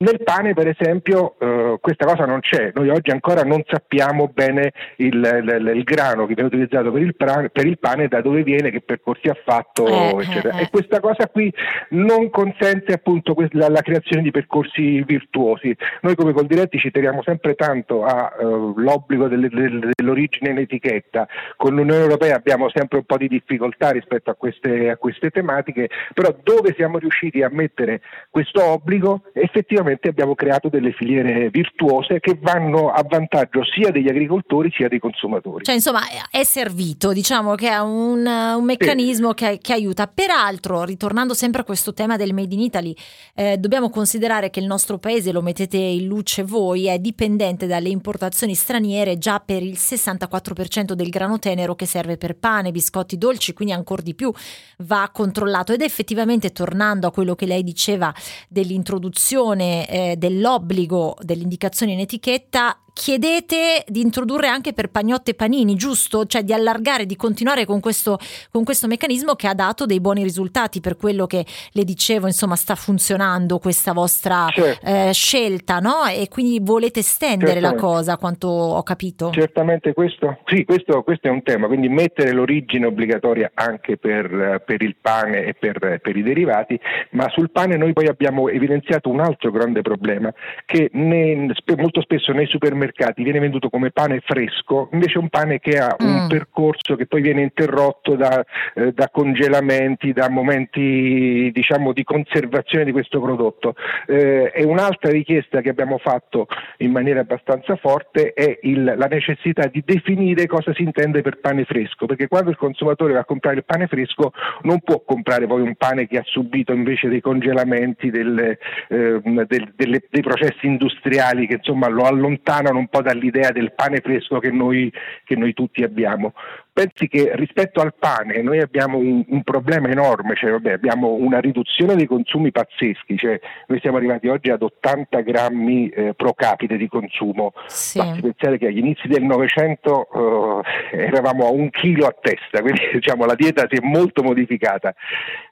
Nel pane, per esempio, eh, questa cosa non c'è. Noi oggi ancora non sappiamo bene il, il, il grano che viene utilizzato per il, pra- per il, pane, da dove viene, che percorsi ha fatto, eh, eccetera. Eh, e questa cosa qui non consente appunto la, la, creazione di percorsi virtuosi. Noi come Coldiretti ci teniamo sempre tanto all'obbligo uh, delle, delle, dell'origine in etichetta. Con l'Unione Europea abbiamo sempre un po' di difficoltà rispetto a queste, a queste tematiche, però dove siamo riusciti a mettere questo obbligo effettivamente sicuramente abbiamo creato delle filiere virtuose che vanno a vantaggio sia degli agricoltori sia dei consumatori. Cioè, insomma, è servito, diciamo che è un, un meccanismo sì. che, che, aiuta. Peraltro, ritornando sempre a questo tema del Made in Italy, eh, dobbiamo considerare che il nostro paese, lo mettete in luce voi, è dipendente dalle importazioni straniere già per il 64% del grano tenero che serve per pane, biscotti dolci, quindi ancora di più va controllato. Ed effettivamente, tornando a quello che lei diceva dell'introduzione eh, dell'obbligo dell'indicazione in etichetta chiedete di introdurre anche per pagnotte e panini, giusto? Cioè di allargare, di continuare con questo, con questo meccanismo che ha dato dei buoni risultati per quello che le dicevo, insomma sta funzionando questa vostra certo. eh, scelta, no? E quindi volete estendere la cosa, quanto ho capito. Certamente questo, sì, questo, questo, è un tema, quindi mettere l'origine obbligatoria anche per, per il pane e per, per, i derivati, ma sul pane noi poi abbiamo evidenziato un altro grande problema che ne, molto spesso nei supermercati supermercati viene venduto come pane fresco, invece è un pane che ha mm. un percorso che poi viene interrotto da, eh, da congelamenti, da momenti diciamo, di conservazione di questo prodotto. Eh, e un'altra richiesta che abbiamo fatto in maniera abbastanza forte è il, la necessità di definire cosa si intende per pane fresco, perché quando il consumatore va a comprare il pane fresco non può comprare poi un pane che ha subito invece dei congelamenti, delle, eh, del, delle, dei processi industriali che insomma lo allontanano un po' dall'idea del pane fresco che noi, che noi tutti abbiamo. Pensi che rispetto al pane noi abbiamo un, un problema enorme, cioè, vabbè, abbiamo una riduzione dei consumi pazzeschi, cioè, noi siamo arrivati oggi ad 80 grammi eh, pro capite di consumo, sì. basti pensare che agli inizi del Novecento eh, eravamo a un chilo a testa, quindi diciamo, la dieta si è molto modificata.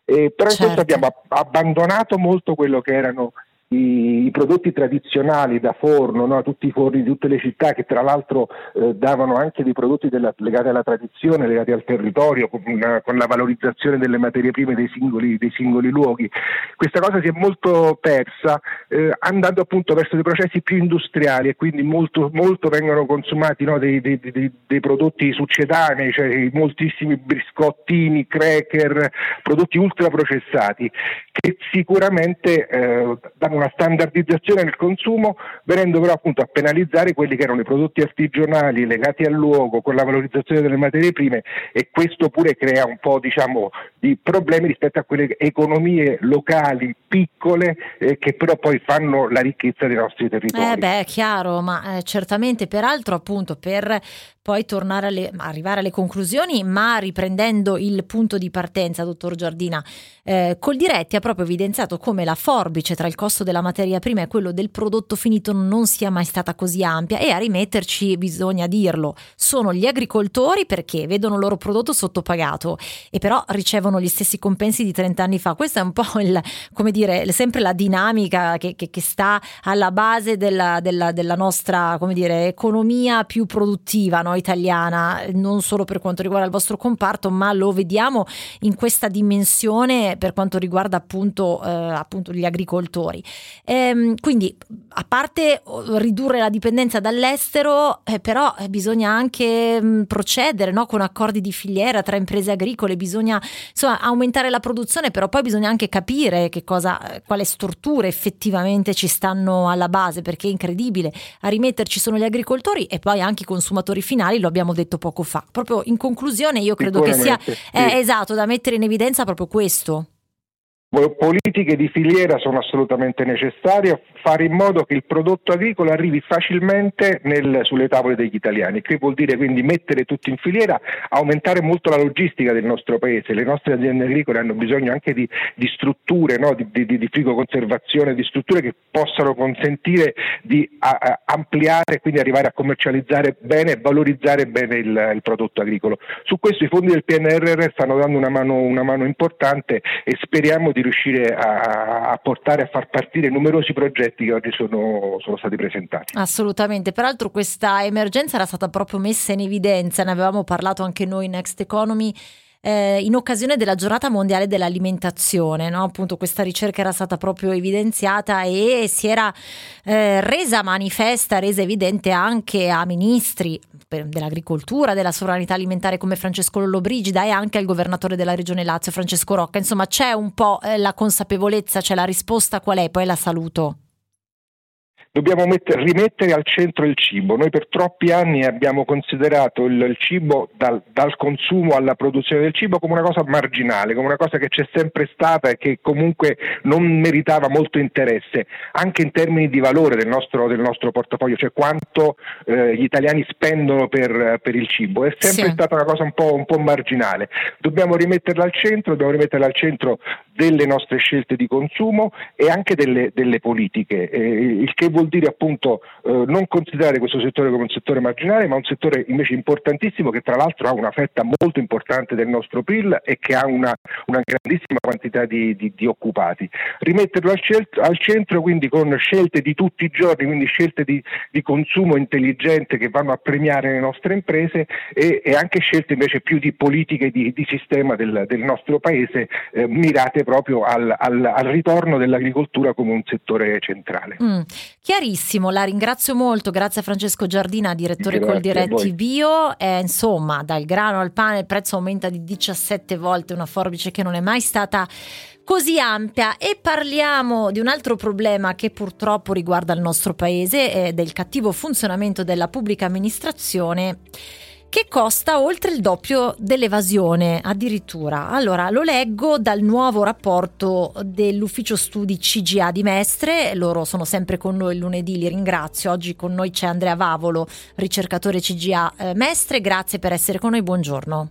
Eh, però certo. in questo abbiamo abbandonato molto quello che erano i, i, prodotti tradizionali da forno, no? tutti i forni di tutte le città che tra l'altro eh, davano anche dei prodotti della, legati alla tradizione, legati al territorio, con, una, con la valorizzazione delle materie prime dei singoli, dei singoli luoghi. Questa cosa si è molto persa eh, andando appunto verso dei processi più industriali e quindi molto, molto vengono consumati no? dei, dei, dei, prodotti succedanei, cioè moltissimi biscottini, cracker, prodotti ultraprocessati che sicuramente eh, danno una standardizzazione nel consumo, venendo però appunto a penalizzare quelli che erano i prodotti artigianali legati al luogo, con la valorizzazione delle materie prime e questo pure crea un po' diciamo di problemi rispetto a quelle economie locali piccole eh, che però poi fanno la ricchezza dei nostri territori. Eh beh, è chiaro, ma eh, certamente peraltro appunto per poi tornare alle, arrivare alle conclusioni, ma riprendendo il punto di partenza, dottor Giardina, eh, Coldiretti ha proprio evidenziato come la forbice tra il costo della materia prima e quello del prodotto finito non sia mai stata così ampia e a rimetterci bisogna dirlo, sono gli agricoltori perché vedono il loro prodotto sottopagato e però ricevono gli stessi compensi di 30 anni fa. Questa è un po' il, come dire, sempre la dinamica che, che, che sta alla base della, della, della nostra, dire, economia più produttiva, no? Italiana, non solo per quanto riguarda il vostro comparto, ma lo vediamo in questa dimensione per quanto riguarda appunto, eh, appunto gli agricoltori. Ehm, quindi, a parte oh, ridurre la dipendenza dall'estero, eh, però eh, bisogna anche mh, mm, procedere no? con accordi di filiera tra imprese agricole, bisogna insomma aumentare la produzione, però poi bisogna anche capire che cosa, eh, quale strutture effettivamente ci stanno alla base, perché è incredibile. A rimetterci sono gli agricoltori e poi anche i consumatori finali finali, lo abbiamo detto poco fa. Proprio in conclusione io credo che sia sì. esatto da mettere in evidenza proprio questo. Politiche di filiera sono assolutamente necessarie, fare in modo che il prodotto agricolo arrivi facilmente nel, sulle tavole degli italiani, che vuol dire quindi mettere tutti in filiera, aumentare molto la logistica del nostro paese, le nostre aziende agricole hanno bisogno anche di, di strutture, no? di, di, di frigoconservazione, di strutture che possano consentire di a, a ampliare e quindi arrivare a commercializzare bene e valorizzare bene il, il, prodotto agricolo. Su questo i fondi del PNRR stanno dando una mano, una mano importante e speriamo di riuscire a, a, portare a far partire numerosi progetti che oggi sono, sono stati presentati. Assolutamente, peraltro questa emergenza era stata proprio messa in evidenza, ne avevamo parlato anche noi in Next Economy eh, in occasione della giornata mondiale dell'alimentazione, no? appunto questa ricerca era stata proprio evidenziata e si era eh, resa manifesta, resa evidente anche a ministri dell'agricoltura, della sovranità alimentare come Francesco Lollobrigida e anche al governatore della regione Lazio Francesco Rocca, insomma c'è un po' eh, la consapevolezza, c'è la risposta qual è, poi la saluto dobbiamo mettere, rimettere al centro il cibo. Noi per troppi anni abbiamo considerato il, il cibo dal, dal, consumo alla produzione del cibo come una cosa marginale, come una cosa che c'è sempre stata e che comunque non meritava molto interesse, anche in termini di valore del nostro, del nostro portafoglio, cioè quanto eh, gli italiani spendono per, per, il cibo. È sempre sì. stata una cosa un po', un po' marginale. Dobbiamo rimetterla al centro, dobbiamo rimetterla al centro delle nostre scelte di consumo e anche delle, delle politiche, eh, il che vuol dire appunto eh, non considerare questo settore come un settore marginale, ma un settore invece importantissimo che tra l'altro ha una fetta molto importante del nostro PIL e che ha una, una grandissima quantità di, di, di occupati. Rimetterlo al, cel- al, centro quindi con scelte di tutti i giorni, quindi scelte di, di consumo intelligente che vanno a premiare le nostre imprese e, e anche scelte invece più di politiche di, sistema del, del, nostro paese eh, mirate proprio al, al, al, ritorno dell'agricoltura come un settore centrale. Mm. Chiarissimo, la ringrazio molto, grazie a Francesco Giardina, direttore grazie Coldiretti Bio. Eh, insomma, dal grano al pane il prezzo aumenta di 17 volte, una forbice che non è mai stata così ampia. E parliamo di un altro problema che purtroppo riguarda il nostro paese, eh, del cattivo funzionamento della pubblica amministrazione che costa oltre il doppio dell'evasione addirittura. Allora lo leggo dal nuovo rapporto dell'ufficio studi CGA di Mestre, loro sono sempre con noi il lunedì, li ringrazio. Oggi con noi c'è Andrea Vavolo, ricercatore CGA eh, Mestre, grazie per essere con noi, buongiorno.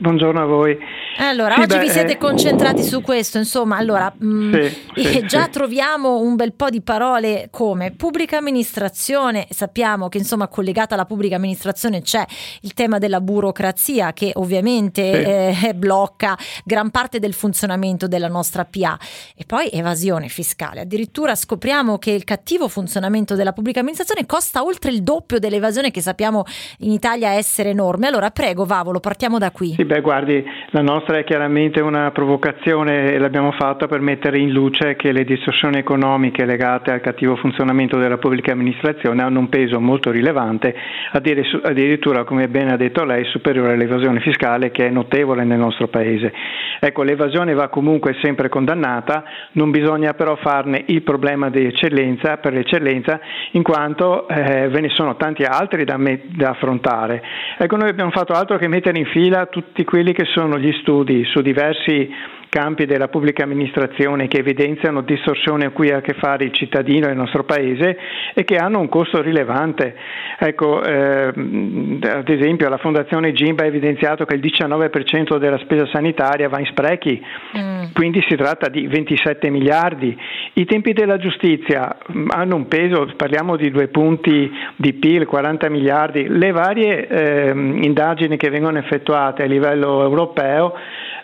Buongiorno a voi. Allora, sì, oggi beh, vi siete eh... concentrati su questo, insomma, allora mh, mm, sì, sì, già troviamo un bel po' di parole come pubblica amministrazione, sappiamo che insomma collegata alla pubblica amministrazione c'è il tema della burocrazia che ovviamente eh, blocca gran parte del funzionamento della nostra PA e poi evasione fiscale. Addirittura scopriamo che il cattivo funzionamento della pubblica amministrazione costa oltre il doppio dell'evasione che sappiamo in Italia essere enorme. Allora, prego Vavolo, partiamo da qui. Sì, beh, guardi, la nostra è chiaramente una provocazione e l'abbiamo fatta per mettere in luce che le distorsioni economiche legate al cattivo funzionamento della pubblica amministrazione hanno un peso molto rilevante, addirittura, come bene ha detto lei, superiore all'evasione fiscale che è notevole nel nostro paese. Ecco, l'evasione va comunque sempre condannata, non bisogna però farne il problema di eccellenza per l'eccellenza, in quanto eh, ve ne sono tanti altri da, me- da affrontare. Ecco, noi abbiamo fatto altro che mettere in fila tutti quelli che sono gli studi su diversi campi della pubblica amministrazione che evidenziano distorsioni a cui ha a che fare il cittadino e il nostro paese e che hanno un costo rilevante. Ecco, eh, ad esempio la Fondazione Gimba ha evidenziato che il 19% della spesa sanitaria va in sprechi, mm. quindi si tratta di 27 miliardi. I tempi della giustizia mm, hanno un peso, parliamo di due punti di PIL, 40 miliardi. Le varie eh, indagini che vengono effettuate a livello europeo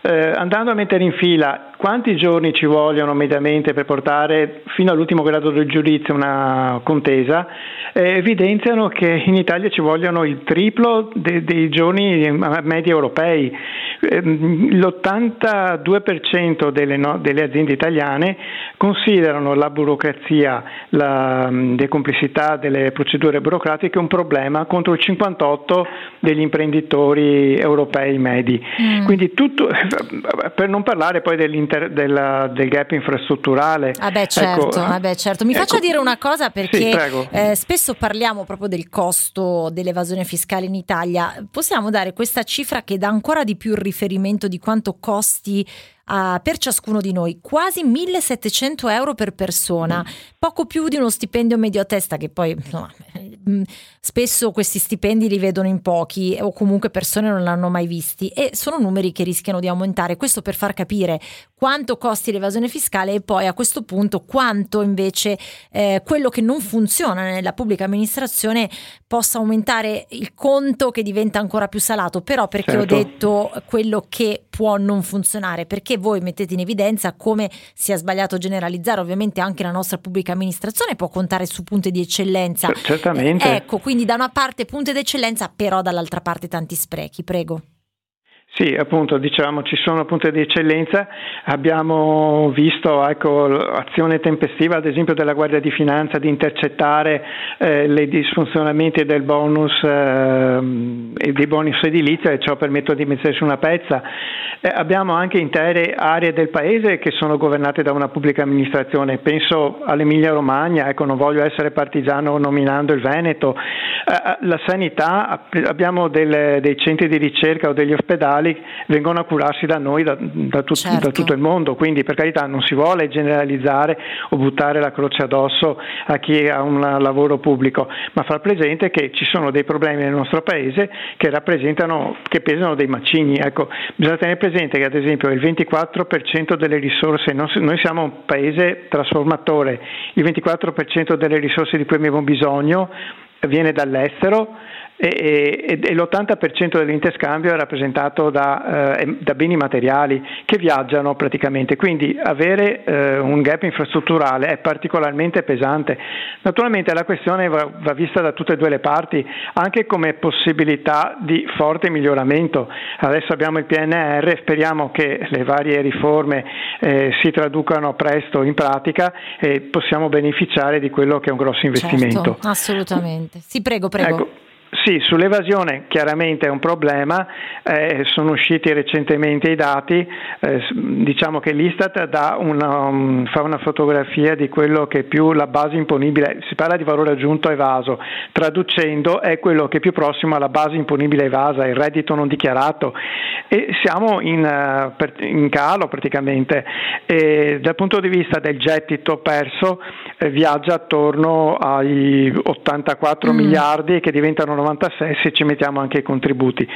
eh, andando a mettere in fila quanti giorni ci vogliono mediamente per portare fino all'ultimo grado del giudizio una contesa, eh, evidenziano che in Italia ci vogliono il triplo de- dei giorni medi europei. Eh, l'82% delle, no- delle, aziende italiane considerano la burocrazia, la mm, decomplessità delle procedure burocratiche un problema contro il 58% degli imprenditori europei medi. Mm. Quindi tutto, per non parlare poi della, del gap infrastrutturale. Ah beh, certo, ecco, ah beh, certo. Mi ecco, faccia dire una cosa perché sì, eh, spesso parliamo proprio del costo dell'evasione fiscale in Italia. Possiamo dare questa cifra che dà ancora di più il riferimento di quanto costi a, per ciascuno di noi, quasi 1700 euro per persona, mm. poco più di uno stipendio medio a testa che poi insomma, mm, spesso questi stipendi li vedono in pochi o comunque persone non l'hanno mai visti e sono numeri che rischiano di aumentare. Questo per far capire quanto costi l'evasione fiscale e poi a questo punto quanto invece eh, quello che non funziona nella pubblica amministrazione possa aumentare il conto che diventa ancora più salato. Però perché certo. ho detto quello che può non funzionare? Perché voi mettete in evidenza come sia sbagliato generalizzare. Ovviamente anche la nostra pubblica amministrazione può contare su punti di eccellenza. Certamente. Eh, ecco, quindi da una parte punti di eccellenza, però dall'altra parte tanti sprechi. Prego. Sì, appunto, diciamo ci sono punti di eccellenza, abbiamo visto ecco, azione tempestiva ad esempio della Guardia di Finanza di intercettare eh, i disfunzionamenti del bonus eh, e dei bonus edilizia e ciò permette di mettersi una pezza. Eh, abbiamo anche intere aree del paese che sono governate da una pubblica amministrazione, penso all'Emilia Romagna, ecco, non voglio essere partigiano nominando il Veneto, eh, eh, la sanità, abbiamo delle, dei centri di ricerca o degli ospedali quali vengono a curarsi da noi, da, da, tut, certo. da, tutto il mondo. Quindi per carità non si vuole generalizzare o buttare la croce addosso a chi ha un lavoro pubblico, ma far presente che ci sono dei problemi nel nostro paese che rappresentano, che pesano dei macigni. Ecco, bisogna tenere presente che ad esempio il 24% delle risorse, noi siamo un paese trasformatore, il 24% delle risorse di cui abbiamo bisogno viene dall'estero e, e, e l'80% dell'interscambio è rappresentato da, eh, da, beni materiali che viaggiano praticamente, quindi avere eh, un gap infrastrutturale è particolarmente pesante. Naturalmente la questione va, va, vista da tutte e due le parti, anche come possibilità di forte miglioramento. Adesso abbiamo il PNR, speriamo che le varie riforme eh, si traducano presto in pratica e possiamo beneficiare di quello che è un grosso investimento. Certo, assolutamente. Sì, prego, prego. Ecco, sì, sull'evasione chiaramente è un problema, eh, sono usciti recentemente i dati, eh, diciamo che l'Istat una, um, fa una fotografia di quello che più la base imponibile, si parla di valore aggiunto evaso, traducendo è quello che è più prossimo alla base imponibile evasa, il reddito non dichiarato e siamo in, uh, per, in calo praticamente. E dal punto di vista del gettito perso viaggia attorno ai 84 mm. miliardi che diventano 96 se ci mettiamo anche i contributi.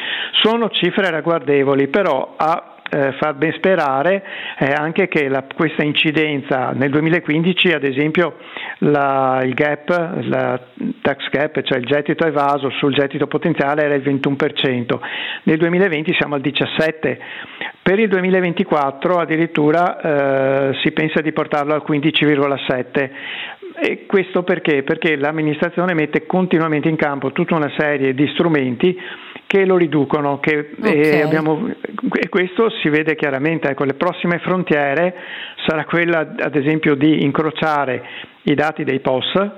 Sono cifre ragguardevoli, però a eh, far ben sperare eh, anche che la, questa incidenza nel 2015 ad esempio la, il gap, la tax gap, cioè il gettito evaso sul gettito potenziale era il 21%, nel 2020 siamo al 17%, per il 2024 addirittura eh, si pensa di portarlo al 15,7%. E questo perché? Perché l'amministrazione mette continuamente in campo tutta una serie di strumenti che lo riducono che, okay. e, abbiamo, e, questo si vede chiaramente. Ecco, le prossime frontiere sarà quella ad esempio di incrociare i dati dei POS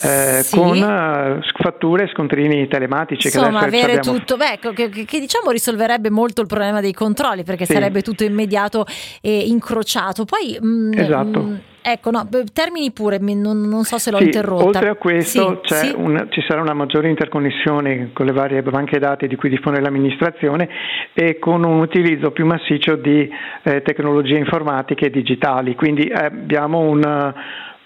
eh, sì. con uh, fatture e scontrini telematici. Insomma, che avere tutto, beh, che, che, che, diciamo risolverebbe molto il problema dei controlli perché sì. sarebbe tutto immediato e incrociato. Poi, mh, mm, esatto. Mh, mm, Ecco, no, termini pure, non, non so se l'ho sì, interrotta. Oltre a questo sì, sì. Una, ci sarà una maggiore interconnessione con le varie banche dati di cui dispone l'amministrazione e con un utilizzo più massiccio di eh, tecnologie informatiche e digitali. Quindi eh, abbiamo un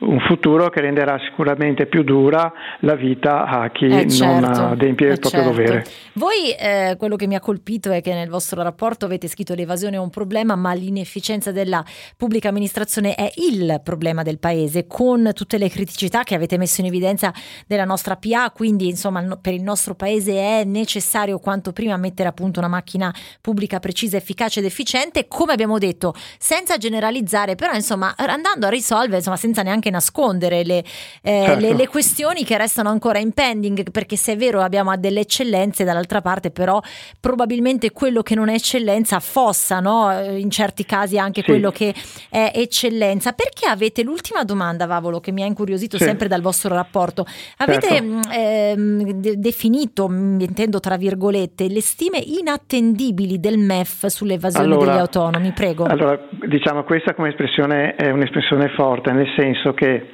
un futuro che renderà sicuramente più dura la vita a chi eh certo, non adempie eh il proprio certo. dovere. Voi eh, quello che mi ha colpito è che nel vostro rapporto avete scritto l'evasione è un problema, ma l'inefficienza della pubblica amministrazione è il problema del paese, con tutte le criticità che avete messo in evidenza della nostra PA, quindi insomma per il nostro paese è necessario quanto prima mettere a punto una macchina pubblica precisa, efficace ed efficiente, come abbiamo detto, senza generalizzare, però insomma andando a risolvere, insomma senza neanche nascondere le, eh, certo. le, le, questioni che restano ancora in pending, perché se è vero abbiamo delle eccellenze, dall'altra parte però probabilmente quello che non è eccellenza affossa, no? in certi casi anche sì. quello che è eccellenza. Perché avete l'ultima domanda, Vavolo, che mi ha incuriosito sì. sempre dal vostro rapporto? Avete certo. eh, de- definito, intendo tra virgolette, le stime inattendibili del MEF sull'evasione allora, degli autonomi? Prego. Allora, diciamo questa come espressione è un'espressione forte, nel senso che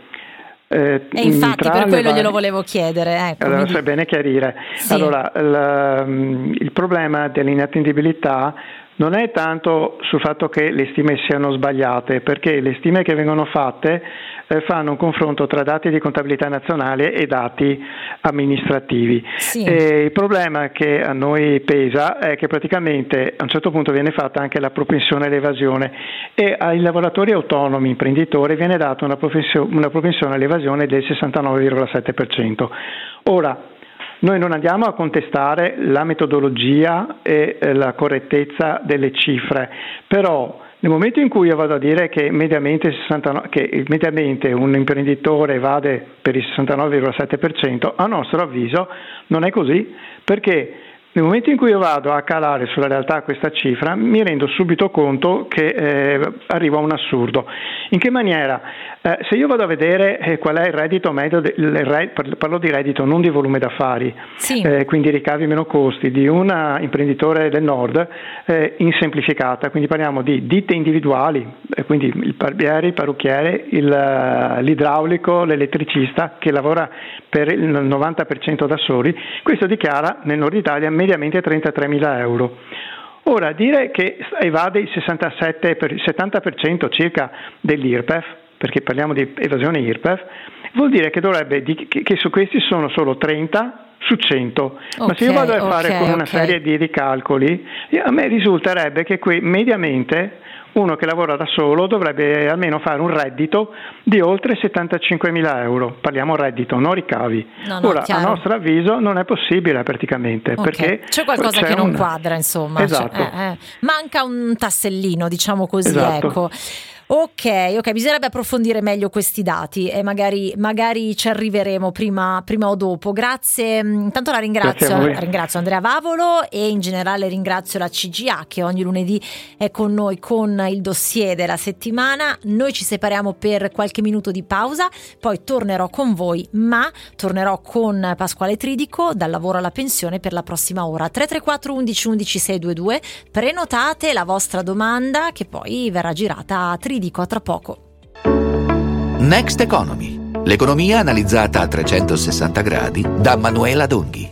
eh, e infatti per quello glielo volevo chiedere. Ecco, allora, sai bene chiarire. Sì. Allora, il, il problema dell'inattendibilità non è tanto sul fatto che le stime siano sbagliate, perché le stime che vengono fatte fanno un confronto tra dati di contabilità nazionale e dati amministrativi. Sì. il problema che a noi pesa è che praticamente a un certo punto viene fatta anche la propensione all'evasione e ai lavoratori autonomi imprenditori viene data una, una propensione all'evasione del 69,7%. Ora, noi non andiamo a contestare la metodologia e eh, la correttezza delle cifre, però nel momento in cui io vado a dire che mediamente, 69, che mediamente un imprenditore evade per il 69,7%, a nostro avviso non è così, perché nel momento in cui io vado a calare sulla realtà questa cifra, mi rendo subito conto che eh, arrivo a un assurdo. In che maniera? Eh, se io vado a vedere eh, qual è il reddito medio, de, il parlo di reddito, non di volume d'affari, sì. Eh, quindi ricavi meno costi, di un imprenditore del nord eh, in semplificata, quindi parliamo di ditte individuali, eh, quindi il barbiere, il parrucchiere, il, l'idraulico, l'elettricista che lavora per il 90% da soli, questo dichiara nel nord Italia mediamente 33 mila euro. Ora, dire che evade il 67 per, il 70% circa dell'IRPEF, perché parliamo di evasione IRPEF, vuol dire che, dovrebbe, che su questi sono solo 30 su 100. Okay, Ma se io vado a fare okay, con una okay. serie di ricalcoli, a me risulterebbe che qui mediamente uno che lavora da solo dovrebbe almeno fare un reddito di oltre 75 mila euro. Parliamo reddito, non ricavi. No, no, Ora, chiaro. a nostro avviso, non è possibile praticamente. Okay. Perché c'è qualcosa c'è che non quadra, insomma. Esatto. Cioè, eh, eh. Manca un tassellino, diciamo così. Esatto. Ecco. Ok, ok, bisognerebbe approfondire meglio questi dati e magari, magari ci arriveremo prima, prima, o dopo. Grazie, mm, intanto la ringrazio, ringrazio Andrea Vavolo e in generale ringrazio la CGA che ogni lunedì è con noi con il dossier della settimana. Noi ci separiamo per qualche minuto di pausa, poi tornerò con voi, ma tornerò con Pasquale Tridico dal lavoro alla pensione per la prossima ora. 334 11 11 622, prenotate la vostra domanda che poi verrà girata a Tridico dico a tra poco. Next Economy. L'economia analizzata a 360 gradi da Manuela Donghi.